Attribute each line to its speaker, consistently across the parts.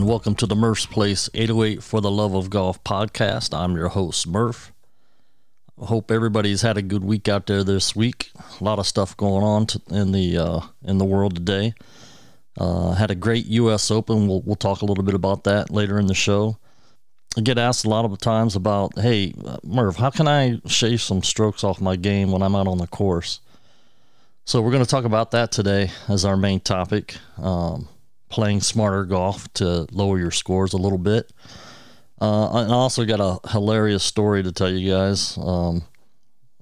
Speaker 1: And welcome to the Murph's Place 808 for the Love of Golf podcast. I'm your host, Murph. I hope everybody's had a good week out there this week. A lot of stuff going on in the uh, in the world today. Uh, had a great U.S. Open. We'll we'll talk a little bit about that later in the show. I get asked a lot of times about, hey, Murph, how can I shave some strokes off my game when I'm out on the course? So we're going to talk about that today as our main topic. Um, playing smarter golf to lower your scores a little bit. Uh, I also got a hilarious story to tell you guys. Um,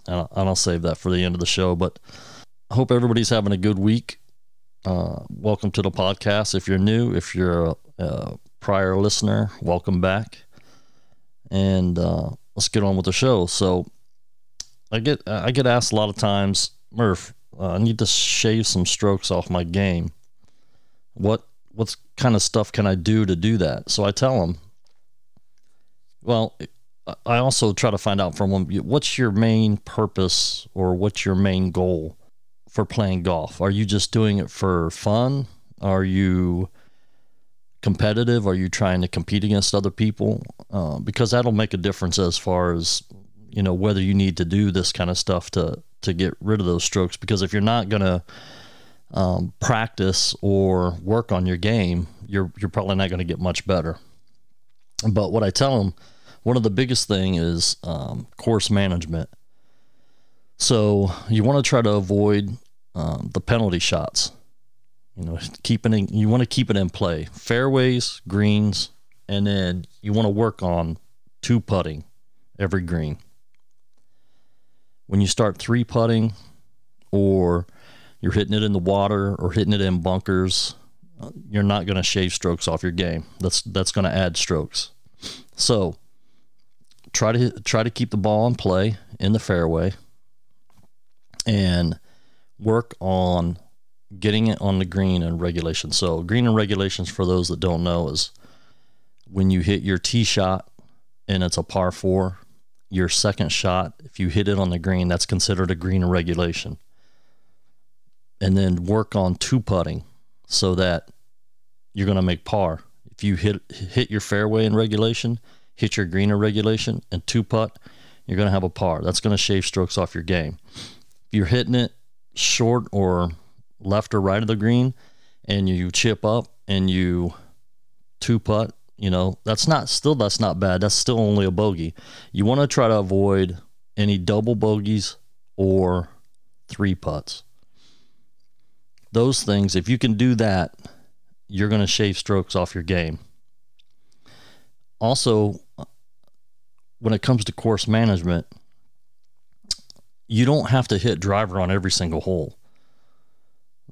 Speaker 1: and I'll save that for the end of the show. But I hope everybody's having a good week. Uh, welcome to the podcast. If you're new, if you're a, a prior listener, welcome back. And uh, let's get on with the show. So I get I get asked a lot of times, Murph, uh, I need to shave some strokes off my game. What what kind of stuff can I do to do that? So I tell them, well, I also try to find out from them what's your main purpose or what's your main goal for playing golf? Are you just doing it for fun? Are you competitive? Are you trying to compete against other people? Uh, because that'll make a difference as far as you know whether you need to do this kind of stuff to to get rid of those strokes. Because if you're not gonna um, practice or work on your game, you're you're probably not going to get much better. But what I tell them, one of the biggest thing is um, course management. So you want to try to avoid um, the penalty shots. You know, keeping you want to keep it in play. Fairways, greens, and then you want to work on two putting every green. When you start three putting or you're hitting it in the water or hitting it in bunkers, you're not going to shave strokes off your game. That's that's going to add strokes. So try to try to keep the ball in play in the fairway and work on getting it on the green and regulation. So green and regulations for those that don't know is when you hit your tee shot and it's a par 4, your second shot if you hit it on the green that's considered a green regulation and then work on two putting so that you're going to make par. If you hit hit your fairway in regulation, hit your green in regulation, and two putt, you're going to have a par. That's going to shave strokes off your game. If you're hitting it short or left or right of the green, and you chip up and you two putt, you know that's not still that's not bad. That's still only a bogey. You want to try to avoid any double bogeys or three putts those things, if you can do that, you're going to shave strokes off your game. Also, when it comes to course management, you don't have to hit driver on every single hole.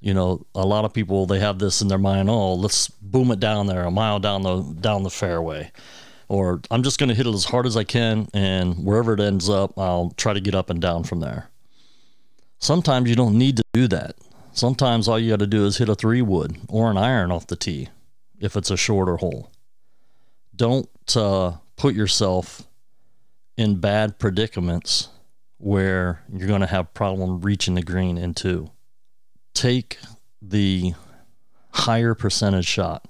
Speaker 1: You know, a lot of people they have this in their mind, oh, let's boom it down there a mile down the down the fairway. Or I'm just going to hit it as hard as I can and wherever it ends up, I'll try to get up and down from there. Sometimes you don't need to do that. Sometimes all you got to do is hit a three wood or an iron off the tee if it's a shorter hole. Don't uh, put yourself in bad predicaments where you're going to have problem reaching the green in two. Take the higher percentage shot.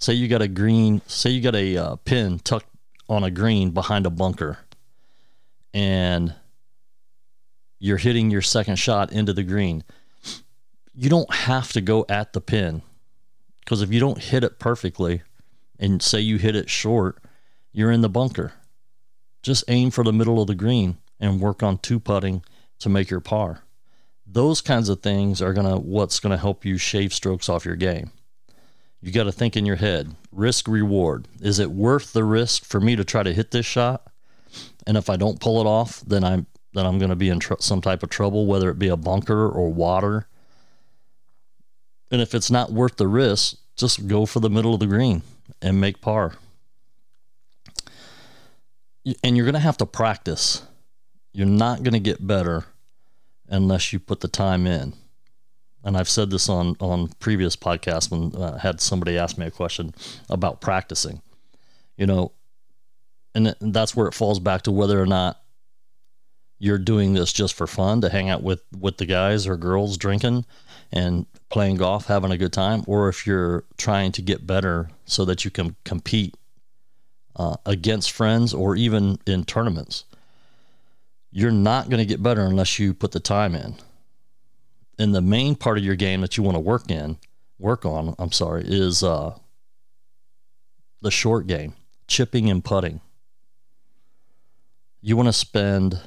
Speaker 1: Say you got a green, say you got a uh, pin tucked on a green behind a bunker, and you're hitting your second shot into the green you don't have to go at the pin because if you don't hit it perfectly and say you hit it short, you're in the bunker. Just aim for the middle of the green and work on two putting to make your par. Those kinds of things are gonna what's gonna help you shave strokes off your game. You got to think in your head, risk reward. Is it worth the risk for me to try to hit this shot? And if I don't pull it off, then I'm then I'm going to be in tr- some type of trouble, whether it be a bunker or water and if it's not worth the risk, just go for the middle of the green and make par. And you're going to have to practice. You're not going to get better unless you put the time in. And I've said this on on previous podcasts when I uh, had somebody ask me a question about practicing. You know, and that's where it falls back to whether or not you're doing this just for fun to hang out with with the guys or girls drinking and playing golf, having a good time, or if you're trying to get better so that you can compete uh, against friends or even in tournaments. You're not going to get better unless you put the time in. And the main part of your game that you want to work in, work on, I'm sorry, is uh, the short game, chipping and putting. You want to spend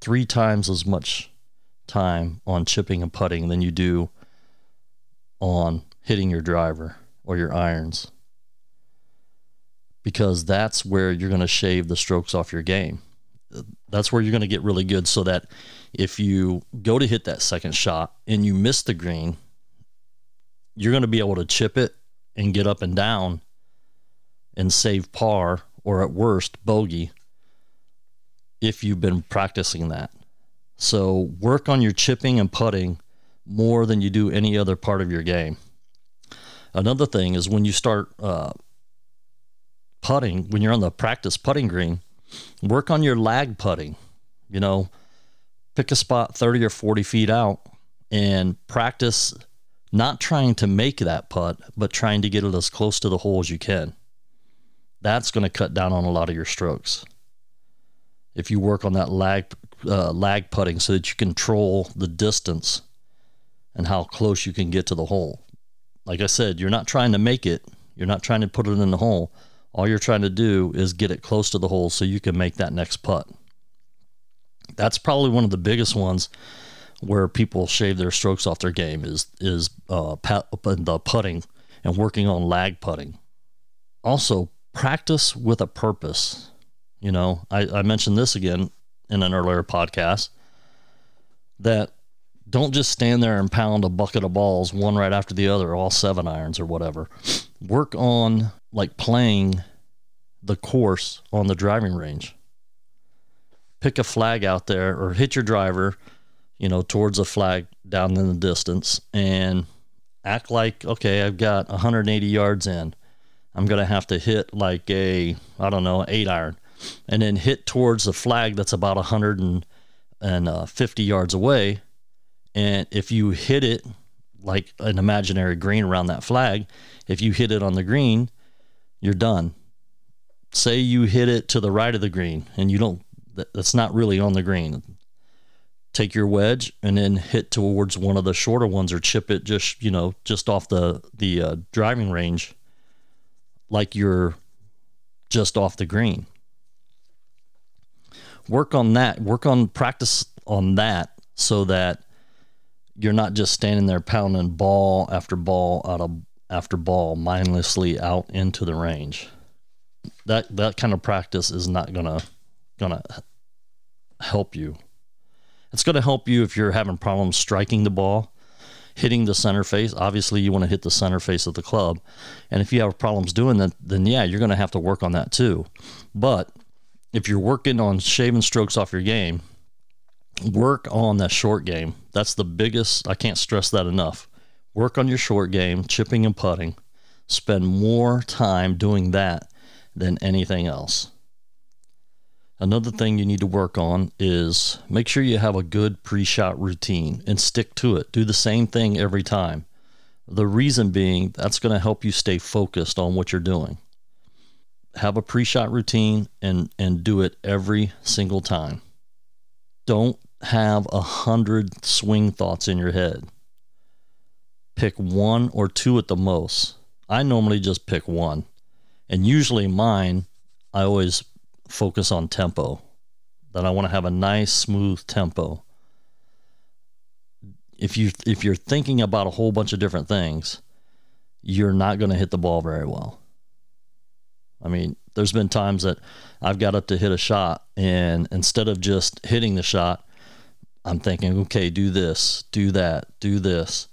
Speaker 1: three times as much time on chipping and putting than you do on hitting your driver or your irons because that's where you're going to shave the strokes off your game. That's where you're going to get really good so that if you go to hit that second shot and you miss the green, you're going to be able to chip it and get up and down and save par or at worst bogey if you've been practicing that. So work on your chipping and putting more than you do any other part of your game. Another thing is when you start uh, putting, when you're on the practice putting green, work on your lag putting. You know, pick a spot 30 or 40 feet out and practice not trying to make that putt, but trying to get it as close to the hole as you can. That's going to cut down on a lot of your strokes. If you work on that lag uh, lag putting so that you control the distance and how close you can get to the hole. Like I said, you're not trying to make it, you're not trying to put it in the hole. All you're trying to do is get it close to the hole so you can make that next putt. That's probably one of the biggest ones where people shave their strokes off their game is is uh, pat, the putting and working on lag putting. Also, practice with a purpose. You know, I, I mentioned this again in an earlier podcast that don't just stand there and pound a bucket of balls one right after the other, all seven irons or whatever. Work on like playing the course on the driving range. Pick a flag out there or hit your driver, you know, towards a flag down in the distance and act like, okay, I've got 180 yards in. I'm going to have to hit like a, I don't know, eight iron and then hit towards the flag that's about 150 uh, yards away. And if you hit it like an imaginary green around that flag, if you hit it on the green, you're done. Say you hit it to the right of the green and you don't, that's not really on the green. Take your wedge and then hit towards one of the shorter ones or chip it just, you know, just off the, the uh, driving range like you're just off the green work on that. Work on practice on that so that you're not just standing there pounding ball after ball out of after ball mindlessly out into the range. That that kind of practice is not gonna gonna help you. It's gonna help you if you're having problems striking the ball, hitting the center face. Obviously, you want to hit the center face of the club, and if you have problems doing that, then yeah, you're gonna have to work on that too. But if you're working on shaving strokes off your game, work on that short game. That's the biggest, I can't stress that enough. Work on your short game, chipping and putting. Spend more time doing that than anything else. Another thing you need to work on is make sure you have a good pre shot routine and stick to it. Do the same thing every time. The reason being that's going to help you stay focused on what you're doing have a pre-shot routine and and do it every single time. Don't have a hundred swing thoughts in your head. Pick one or two at the most. I normally just pick one. And usually mine, I always focus on tempo. That I want to have a nice smooth tempo. If you if you're thinking about a whole bunch of different things, you're not going to hit the ball very well. I mean, there's been times that I've got up to hit a shot, and instead of just hitting the shot, I'm thinking, okay, do this, do that, do this.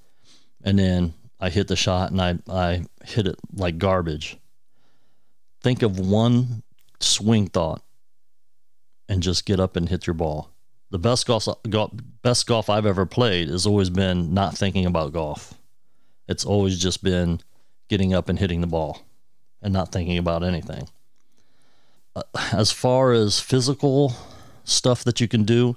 Speaker 1: And then I hit the shot and I, I hit it like garbage. Think of one swing thought and just get up and hit your ball. The best golf, best golf I've ever played has always been not thinking about golf. It's always just been getting up and hitting the ball and not thinking about anything. Uh, as far as physical stuff that you can do.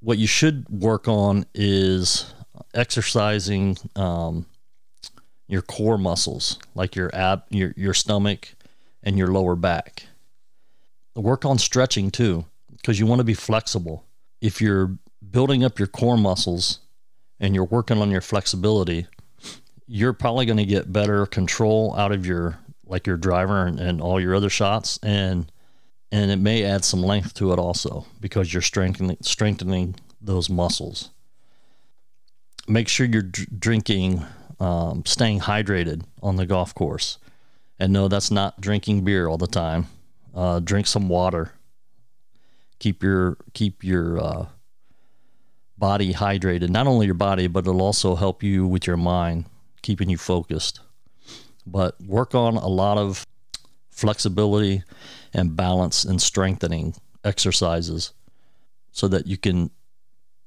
Speaker 1: What you should work on is exercising um, your core muscles, like your ab, your your stomach, and your lower back. Work on stretching too, because you want to be flexible. If you're building up your core muscles and you're working on your flexibility, you're probably going to get better control out of your like your driver and, and all your other shots and and it may add some length to it also because you're strengthening strengthening those muscles. Make sure you're drinking, um, staying hydrated on the golf course, and no, that's not drinking beer all the time. Uh, drink some water. Keep your keep your uh, body hydrated. Not only your body, but it'll also help you with your mind, keeping you focused. But work on a lot of flexibility and balance and strengthening exercises so that you can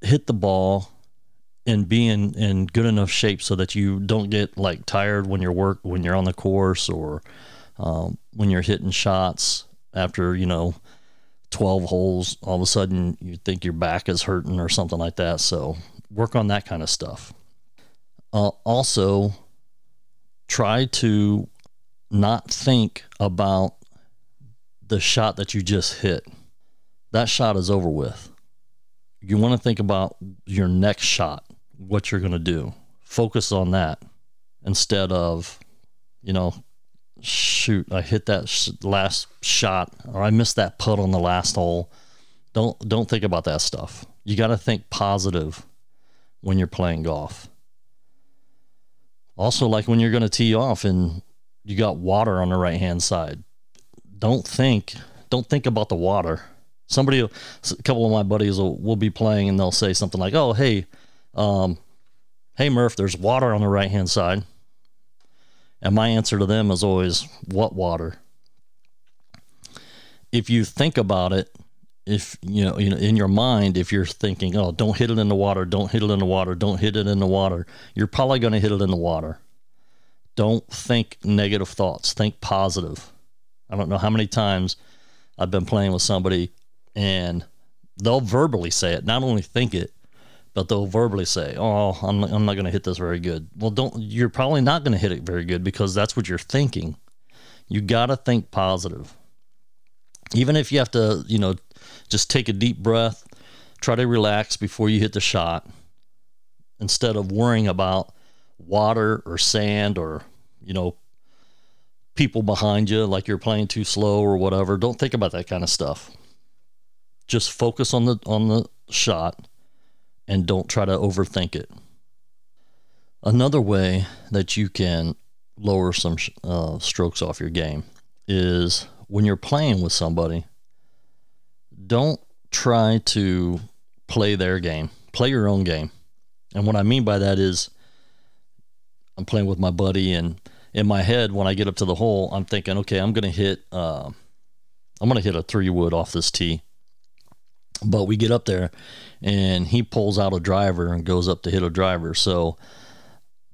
Speaker 1: hit the ball and be in, in good enough shape so that you don't get like tired when you're work when you're on the course or um, when you're hitting shots after you know 12 holes all of a sudden you think your back is hurting or something like that so work on that kind of stuff uh, also try to not think about the shot that you just hit. That shot is over with. You want to think about your next shot, what you're going to do. Focus on that instead of, you know, shoot, I hit that sh- last shot or I missed that putt on the last hole. Don't don't think about that stuff. You got to think positive when you're playing golf. Also, like when you're going to tee off and you got water on the right hand side, don't think don't think about the water. Somebody, a couple of my buddies will, will be playing and they'll say something like, "Oh, hey, um, hey Murph, there's water on the right hand side." And my answer to them is always, "What water?" If you think about it, if you know, you know, in your mind, if you're thinking, "Oh, don't hit it in the water, don't hit it in the water, don't hit it in the water," you're probably going to hit it in the water. Don't think negative thoughts. Think positive I don't know how many times I've been playing with somebody and they'll verbally say it, not only think it, but they'll verbally say, "Oh, I'm I'm not going to hit this very good." Well, don't you're probably not going to hit it very good because that's what you're thinking. You got to think positive. Even if you have to, you know, just take a deep breath, try to relax before you hit the shot instead of worrying about water or sand or, you know, people behind you, like you're playing too slow or whatever. Don't think about that kind of stuff. Just focus on the on the shot and don't try to overthink it. Another way that you can lower some uh, strokes off your game is when you're playing with somebody, don't try to play their game. Play your own game. And what I mean by that is I'm playing with my buddy and in my head when I get up to the hole, I'm thinking, okay, I'm going to hit, uh, I'm going to hit a three wood off this tee. But we get up there, and he pulls out a driver and goes up to hit a driver. So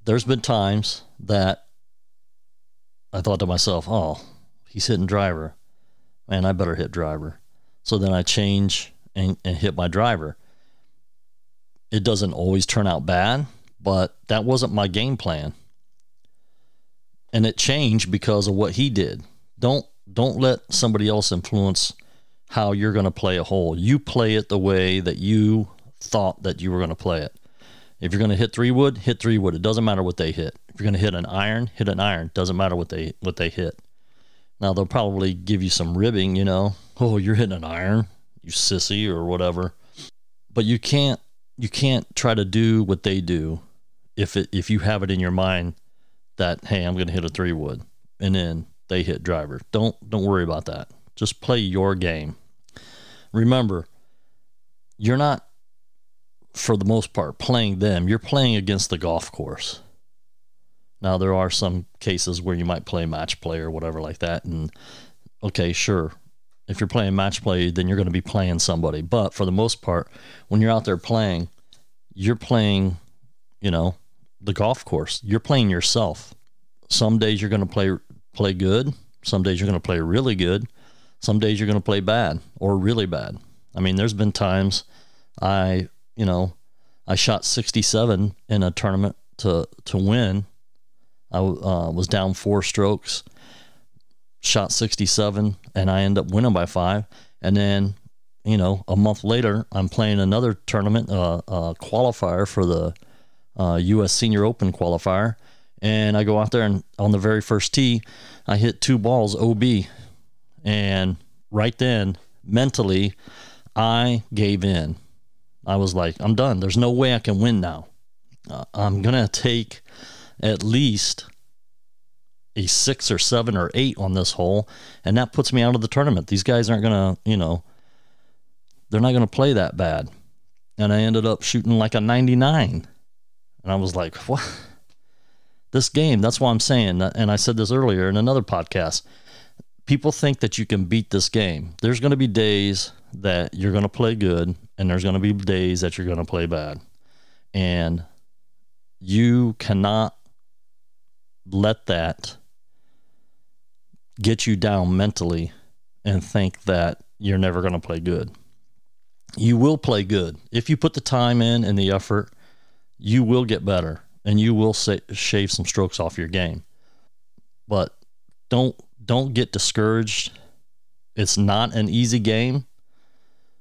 Speaker 1: there's been times that I thought to myself, oh, he's hitting driver, man, I better hit driver. So then I change and, and hit my driver. It doesn't always turn out bad, but that wasn't my game plan and it changed because of what he did. Don't don't let somebody else influence how you're going to play a hole. You play it the way that you thought that you were going to play it. If you're going to hit three wood, hit three wood. It doesn't matter what they hit. If you're going to hit an iron, hit an iron. Doesn't matter what they what they hit. Now they'll probably give you some ribbing, you know. Oh, you're hitting an iron, you sissy or whatever. But you can't you can't try to do what they do if it if you have it in your mind that hey, I'm going to hit a three wood, and then they hit driver. Don't don't worry about that. Just play your game. Remember, you're not for the most part playing them. You're playing against the golf course. Now there are some cases where you might play match play or whatever like that, and okay, sure. If you're playing match play, then you're going to be playing somebody. But for the most part, when you're out there playing, you're playing, you know, the golf course. You're playing yourself. Some days you're going to play play good. Some days you're going to play really good. Some days you're going to play bad or really bad. I mean, there's been times I, you know, I shot 67 in a tournament to to win. I uh, was down four strokes, shot 67, and I end up winning by five. And then, you know, a month later, I'm playing another tournament, uh, uh, qualifier for the U.S. Uh, Senior Open qualifier, and I go out there and on the very first tee, I hit two balls OB, and right then mentally, I gave in. I was like, I'm done. There's no way I can win now. Uh, I'm gonna take at least a six or seven or eight on this hole, and that puts me out of the tournament. These guys aren't gonna, you know, they're not gonna play that bad. And I ended up shooting like a 99. And I was like, what? This game, that's why I'm saying, and I said this earlier in another podcast. People think that you can beat this game. There's going to be days that you're going to play good, and there's going to be days that you're going to play bad. And you cannot let that get you down mentally and think that you're never going to play good. You will play good. If you put the time in and the effort, you will get better and you will sa- shave some strokes off your game. But don't don't get discouraged. It's not an easy game.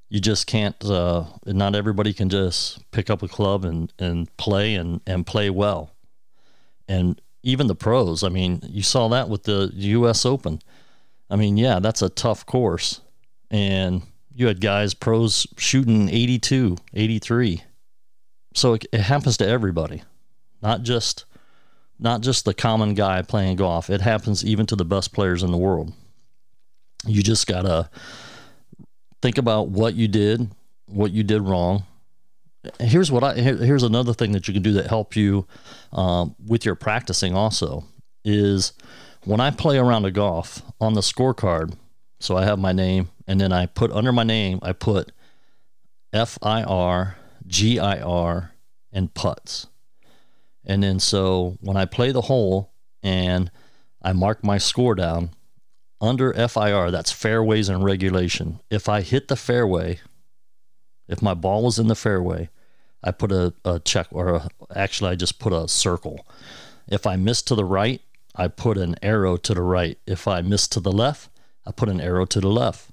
Speaker 1: You just can't. Uh, not everybody can just pick up a club and, and play and, and play well. And even the pros. I mean, you saw that with the U.S. Open. I mean, yeah, that's a tough course. And you had guys, pros shooting 82, 83. So it, it happens to everybody, not just not just the common guy playing golf. It happens even to the best players in the world. You just got to think about what you did, what you did wrong, here's what I here's another thing that you can do that help you um, with your practicing also is when I play around a golf on the scorecard. So I have my name, and then I put under my name I put F I R G I R and putts, and then so when I play the hole and I mark my score down under FIR, that's fairways and regulation. If I hit the fairway, if my ball was in the fairway, I put a, a check, or a, actually, I just put a circle. If I miss to the right, I put an arrow to the right. If I miss to the left, I put an arrow to the left.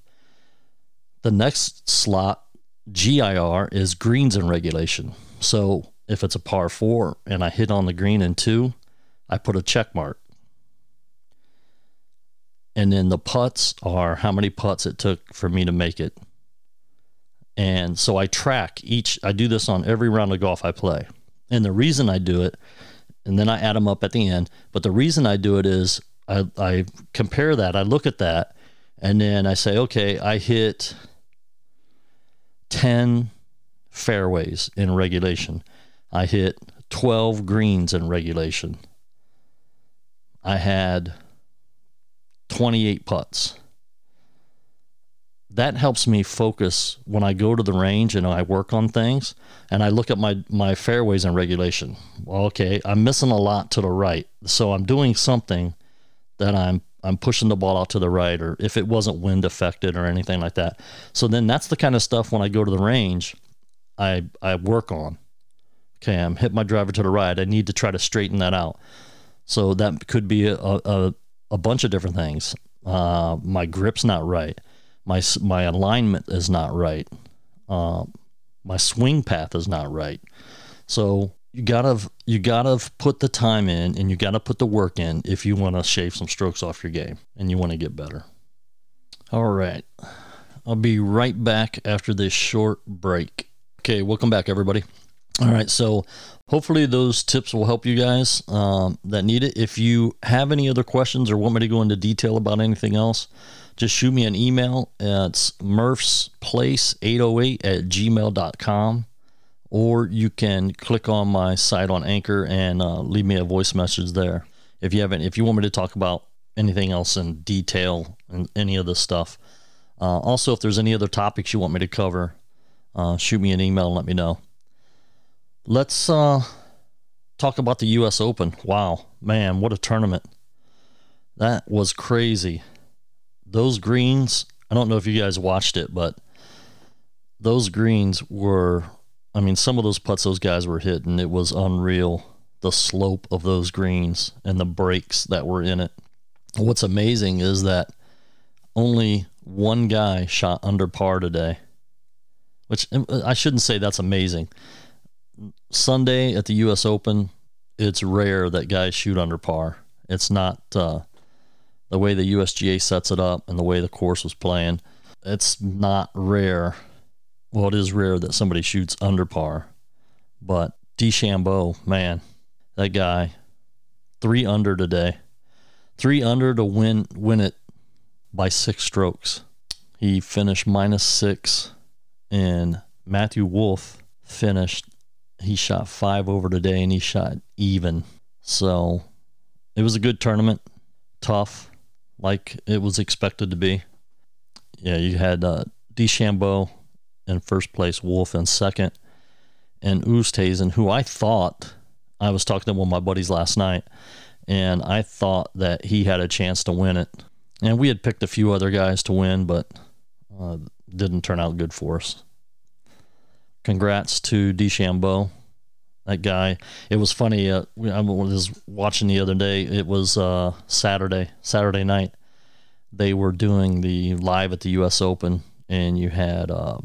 Speaker 1: The next slot, GIR, is greens in regulation. So if it's a par four and I hit on the green in two, I put a check mark. And then the putts are how many putts it took for me to make it. And so I track each, I do this on every round of golf I play. And the reason I do it, and then I add them up at the end, but the reason I do it is I, I compare that, I look at that, and then I say, okay, I hit 10 fairways in regulation. I hit 12 greens in regulation. I had 28 putts that helps me focus when I go to the range and I work on things and I look at my my fairways and regulation. Okay, I'm missing a lot to the right. So I'm doing something that I'm I'm pushing the ball out to the right or if it wasn't wind affected or anything like that. So then that's the kind of stuff when I go to the range I I work on. Okay, I'm hit my driver to the right. I need to try to straighten that out. So that could be a a, a bunch of different things. Uh, my grip's not right my my alignment is not right. Uh, my swing path is not right. So you gotta you gotta put the time in and you gotta put the work in if you want to shave some strokes off your game and you want to get better. All right, I'll be right back after this short break. Okay, welcome back, everybody. All right, so hopefully those tips will help you guys um, that need it. If you have any other questions or want me to go into detail about anything else, just shoot me an email. It's murphsplace808 at gmail.com. Or you can click on my site on Anchor and uh, leave me a voice message there. If you haven't, if you want me to talk about anything else in detail and any of this stuff. Uh, also, if there's any other topics you want me to cover, uh, shoot me an email and let me know. Let's uh, talk about the U.S. Open. Wow, man, what a tournament! That was crazy those greens, I don't know if you guys watched it, but those greens were, I mean, some of those putts those guys were hitting, it was unreal. The slope of those greens and the breaks that were in it. What's amazing is that only one guy shot under par today, which I shouldn't say that's amazing. Sunday at the U.S. Open, it's rare that guys shoot under par. It's not uh, the way the USGA sets it up and the way the course was playing. It's not rare. Well, it is rare that somebody shoots under par, but DeChambeau, man, that guy, three under today, three under to win win it by six strokes. He finished minus six, and Matthew Wolff finished. He shot five over today, and he shot even. So it was a good tournament, tough, like it was expected to be. Yeah, you had uh, DeChambeau in first place, Wolff in second, and Oosthuizen, who I thought I was talking to one of my buddies last night, and I thought that he had a chance to win it. And we had picked a few other guys to win, but uh, didn't turn out good for us. Congrats to DeChambeau that guy. It was funny. Uh, I was watching the other day. It was uh, Saturday, Saturday night. They were doing the live at the U.S. Open, and you had uh,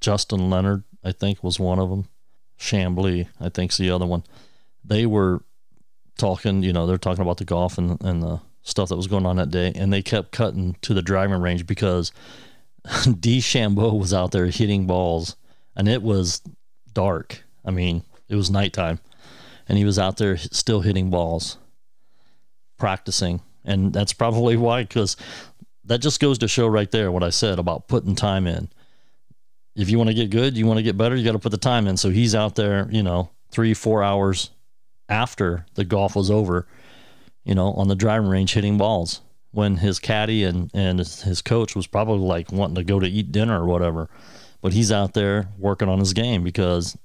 Speaker 1: Justin Leonard, I think, was one of them. Chamblee, I think's the other one. They were talking. You know, they're talking about the golf and and the stuff that was going on that day, and they kept cutting to the driving range because DeChambeau was out there hitting balls, and it was dark. I mean, it was nighttime, and he was out there still hitting balls, practicing, and that's probably why. Because that just goes to show right there what I said about putting time in. If you want to get good, you want to get better, you got to put the time in. So he's out there, you know, three, four hours after the golf was over, you know, on the driving range hitting balls when his caddy and, and his coach was probably like wanting to go to eat dinner or whatever. But he's out there working on his game because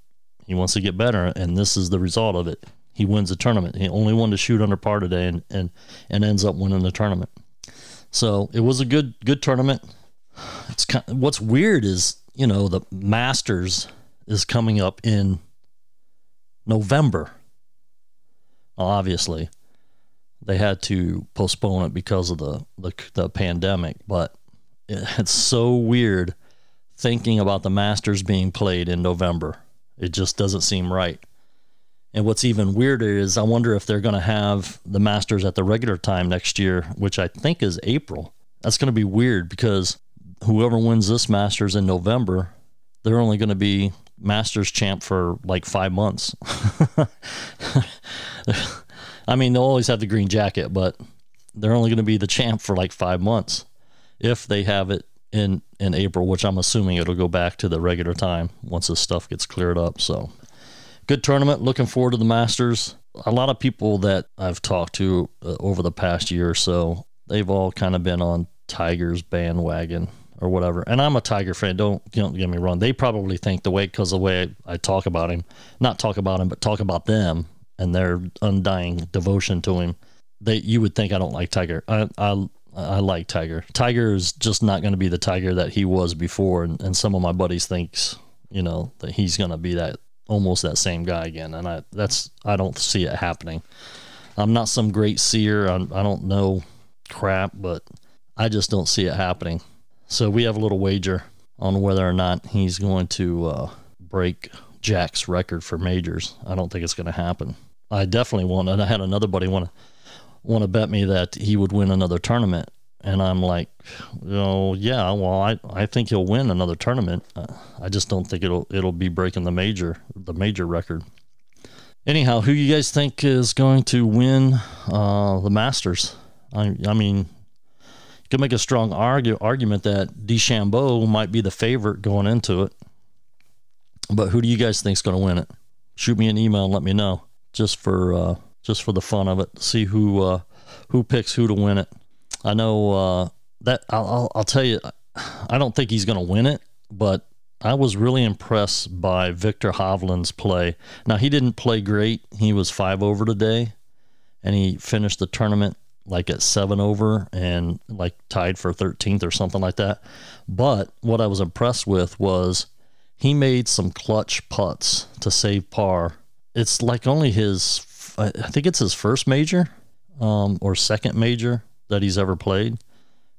Speaker 1: he wants to get better, and this is the result of it. He wins the tournament. He only wanted to shoot under par today, and and and ends up winning the tournament. So it was a good good tournament. It's kind of, what's weird is you know the Masters is coming up in November. Obviously, they had to postpone it because of the the, the pandemic, but it's so weird thinking about the Masters being played in November it just doesn't seem right. And what's even weirder is I wonder if they're going to have the Masters at the regular time next year, which I think is April. That's going to be weird because whoever wins this Masters in November, they're only going to be Masters champ for like five months. I mean, they'll always have the green jacket, but they're only going to be the champ for like five months if they have it in in April, which I'm assuming it'll go back to the regular time once this stuff gets cleared up. So, good tournament. Looking forward to the Masters. A lot of people that I've talked to uh, over the past year or so, they've all kind of been on Tiger's bandwagon or whatever. And I'm a Tiger fan. Don't don't get me wrong. They probably think the way because the way I, I talk about him, not talk about him, but talk about them and their undying devotion to him. They you would think I don't like Tiger. I I I like Tiger. Tiger is just not going to be the Tiger that he was before, and, and some of my buddies thinks you know that he's going to be that almost that same guy again, and I that's I don't see it happening. I'm not some great seer. I, I don't know crap, but I just don't see it happening. So we have a little wager on whether or not he's going to uh, break Jack's record for majors. I don't think it's going to happen. I definitely want, and I had another buddy want to want to bet me that he would win another tournament. And I'm like, oh yeah, well, I, I think he'll win another tournament. Uh, I just don't think it'll it'll be breaking the major the major record. Anyhow, who you guys think is going to win uh, the Masters? I, I mean, you can make a strong argue, argument that DeChambeau might be the favorite going into it. But who do you guys think is going to win it? Shoot me an email and let me know, just for uh, just for the fun of it. See who uh, who picks who to win it. I know uh, that I'll, I'll, tell you. I don't think he's going to win it, but I was really impressed by Viktor Hovland's play. Now he didn't play great. He was five over today, and he finished the tournament like at seven over and like tied for 13th or something like that. But what I was impressed with was he made some clutch putts to save par. It's like only his, I think it's his first major um, or second major that he's ever played.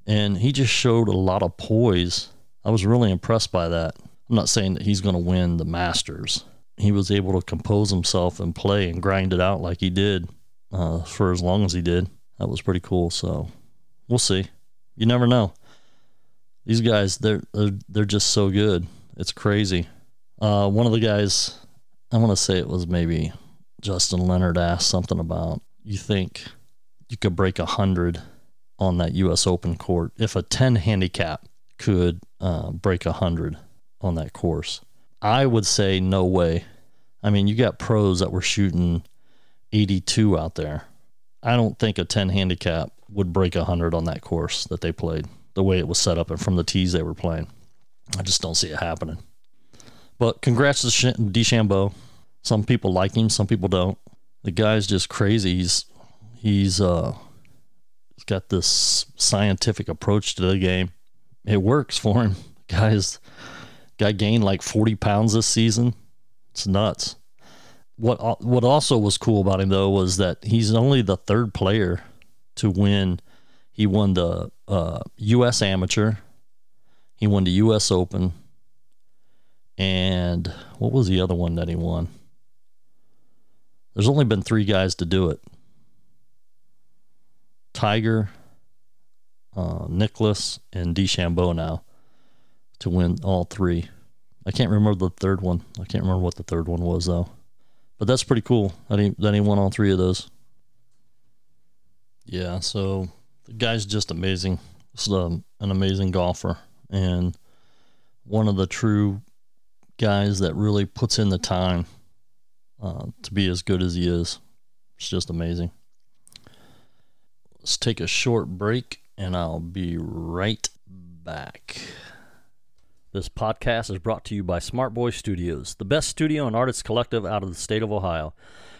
Speaker 1: And he just showed a lot of poise. I was really impressed by that. I'm not saying that he's going to win the Masters. He was able to compose himself and play and grind it out like he did uh, for as long as he did. That was pretty cool. So we'll see. You never know. These guys, they're they're, they're just so good. It's crazy. Uh, one of the guys, I want to say it was maybe Justin Leonard asked something about you think you could break a hundred on that U.S. Open court if a ten handicap could uh, break a hundred on that course. I would say no way. I mean, you got pros that were shooting 82 out there. I don't think a 10 handicap would break 100 on that course that they played, the way it was set up and from the tees they were playing. I just don't see it happening. But congrats to DeChambeau. Some people like him, some people don't. The guy's just crazy. He's he's uh he's got this scientific approach to the game. It works for him. Guys guy gained like 40 pounds this season. It's nuts. What what also was cool about him though was that he's only the third player to win. He won the uh, U.S. Amateur, he won the U.S. Open, and what was the other one that he won? There's only been three guys to do it. Tiger, uh, Nicklaus, and DeChambeau now to win all three. I can't remember the third one. I can't remember what the third one was though. But that's pretty cool that he that he won all three of those. Yeah, so the guy's just amazing. He's um, an amazing golfer and one of the true guys that really puts in the time uh, to be as good as he is. It's just amazing. Let's take a short break and I'll be right back. This podcast is brought to you by Smart Boy Studios, the best studio and artist collective out of the state of Ohio.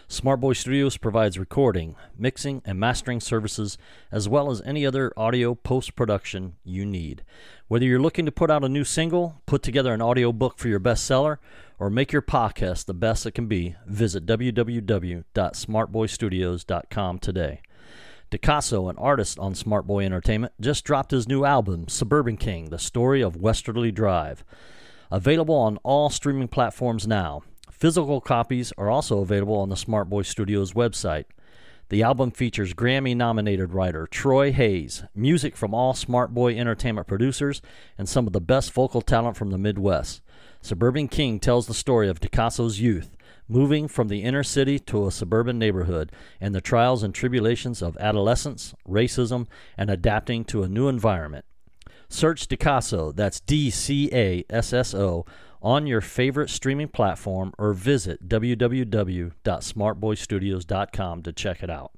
Speaker 1: Smart Boy Studios provides recording, mixing, and mastering services, as well as any other audio post production you need. Whether you're looking to put out a new single, put together an audio book for your bestseller, or make your podcast the best it can be, visit www.smartboystudios.com today. DeCasso, an artist on Smart Boy Entertainment, just dropped his new album, Suburban King The Story of Westerly Drive. Available on all streaming platforms now. Physical copies are also available on the Smart Boy Studios website. The album features Grammy nominated writer Troy Hayes, music from all Smart Boy Entertainment producers, and some of the best vocal talent from the Midwest. Suburban King tells the story of DeCasso's youth, moving from the inner city to a suburban neighborhood, and the trials and tribulations of adolescence, racism, and adapting to a new environment. Search DeCasso, that's D C A S S O, on your favorite streaming platform or visit www.smartboystudios.com to check it out.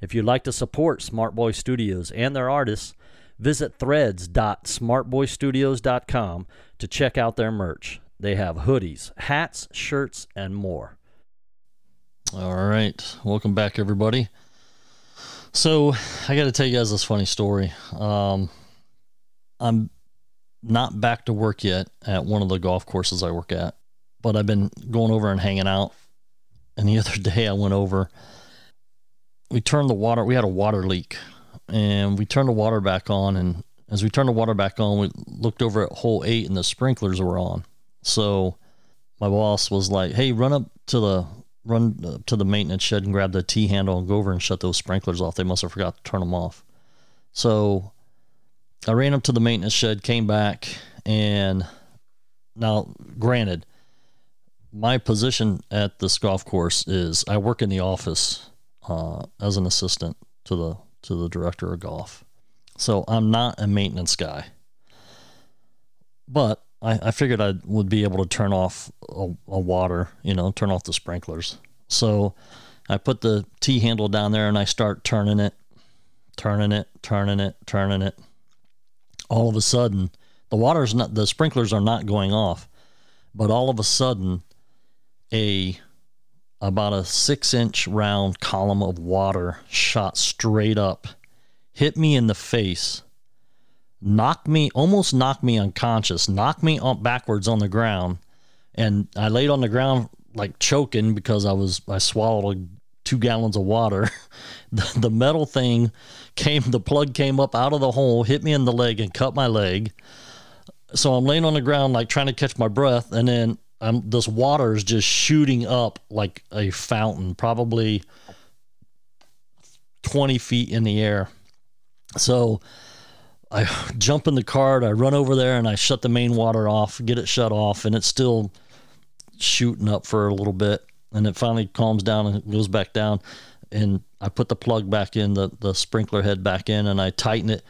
Speaker 1: If you'd like to support Smart Boy Studios and their artists, visit threads.smartboystudios.com to check out their merch. They have hoodies, hats, shirts, and more. All right. Welcome back, everybody. So, I got to tell you guys this funny story. Um, I'm not back to work yet at one of the golf courses I work at, but I've been going over and hanging out. And the other day I went over, we turned the water, we had a water leak, and we turned the water back on. And as we turned the water back on, we looked over at hole eight and the sprinklers were on. So my boss was like, "Hey, run up to the run up to the maintenance shed and grab the T handle and go over and shut those sprinklers off. They must have forgot to turn them off." So I ran up to the maintenance shed, came back, and now, granted, my position at this golf course is I work in the office uh, as an assistant to the to the director of golf. So I'm not a maintenance guy. But I, I figured I would be able to turn off a, a water, you know, turn off the sprinklers. So I put the T handle down there and I start turning it, turning it, turning it, turning it. All of a sudden, the water's not, the sprinklers are not going off, but all of a sudden, a about a six inch round column of water shot straight up, hit me in the face knocked me, almost knocked me unconscious, knocked me backwards on the ground. and I laid on the ground like choking because I was I swallowed two gallons of water. the, the metal thing came, the plug came up out of the hole, hit me in the leg, and cut my leg. So I'm laying on the ground like trying to catch my breath, and then I'm this water is just shooting up like a fountain, probably 20 feet in the air. So I jump in the cart, I run over there and I shut the main water off, get it shut off, and it's still shooting up for a little bit. And it finally calms down and goes back down. And I put the plug back in, the, the sprinkler head back in, and I tighten it,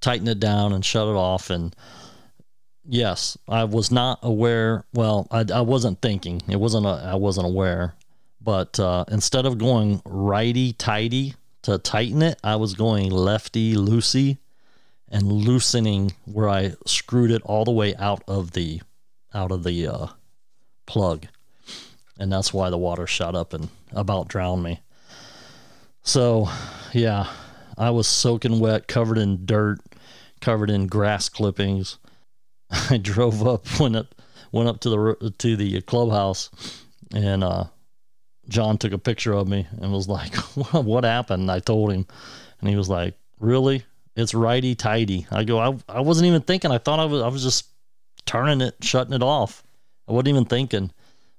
Speaker 1: tighten it down and shut it off. And yes, I was not aware. Well, I, I wasn't thinking. It wasn't, I wasn't aware. But uh, instead of going righty tighty to tighten it, I was going lefty loosey and loosening where I screwed it all the way out of the out of the uh, plug, and that's why the water shot up and about drowned me. So, yeah, I was soaking wet, covered in dirt, covered in grass clippings. I drove up, went up, went up to the to the clubhouse, and uh, John took a picture of me and was like, "What happened?" I told him, and he was like, "Really? It's righty tighty." I go, "I I wasn't even thinking. I thought I was I was just turning it, shutting it off. I wasn't even thinking."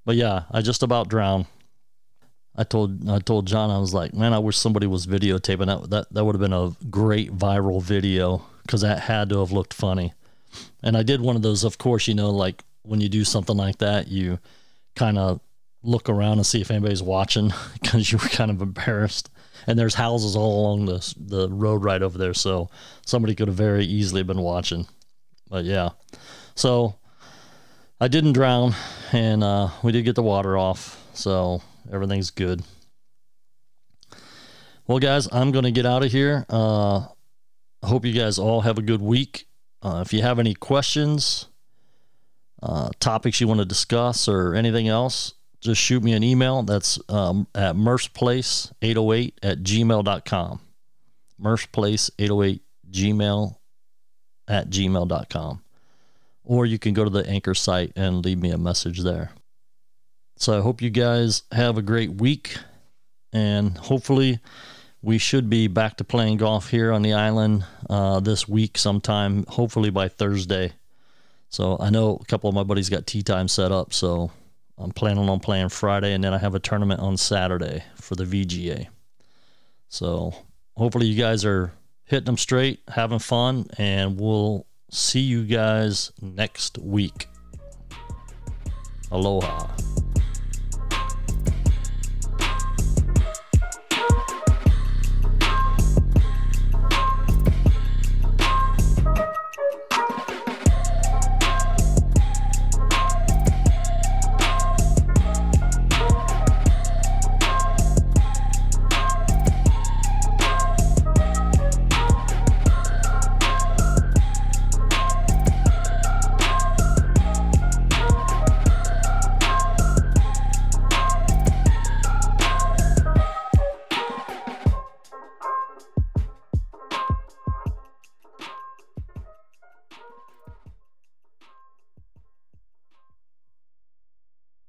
Speaker 1: But yeah, I just about drowned. I told I told John I was like, "Man, I wish somebody was videotaping that. That that would have been a great viral video because that had to have looked funny." And I did one of those. Of course, you know, like when you do something like that, you kind of look around and see if anybody's watching because you were kind of embarrassed. And there's houses all along the the road right over there, so somebody could have very easily been watching. But yeah, so I didn't drown, and uh, we did get the water off, so everything's good. Well, guys, I'm gonna get out of here. Uh, hope you guys all have a good week. Uh, if you have any questions, uh, topics you want to discuss, or anything else, just shoot me an email. That's um, at merceplace808 at gmail.com. merceplace808 gmail at gmail.com. Or you can go to the Anchor site and leave me a message there. So I hope you guys have a great week. And hopefully, we should be back to playing golf here on the island uh, this week sometime, hopefully by Thursday. So I know a couple of my buddies got tee time set up. So I'm planning on playing Friday, and then I have a tournament on Saturday for the VGA. So hopefully you guys are hitting them straight, having fun, and we'll see you guys next week. Aloha.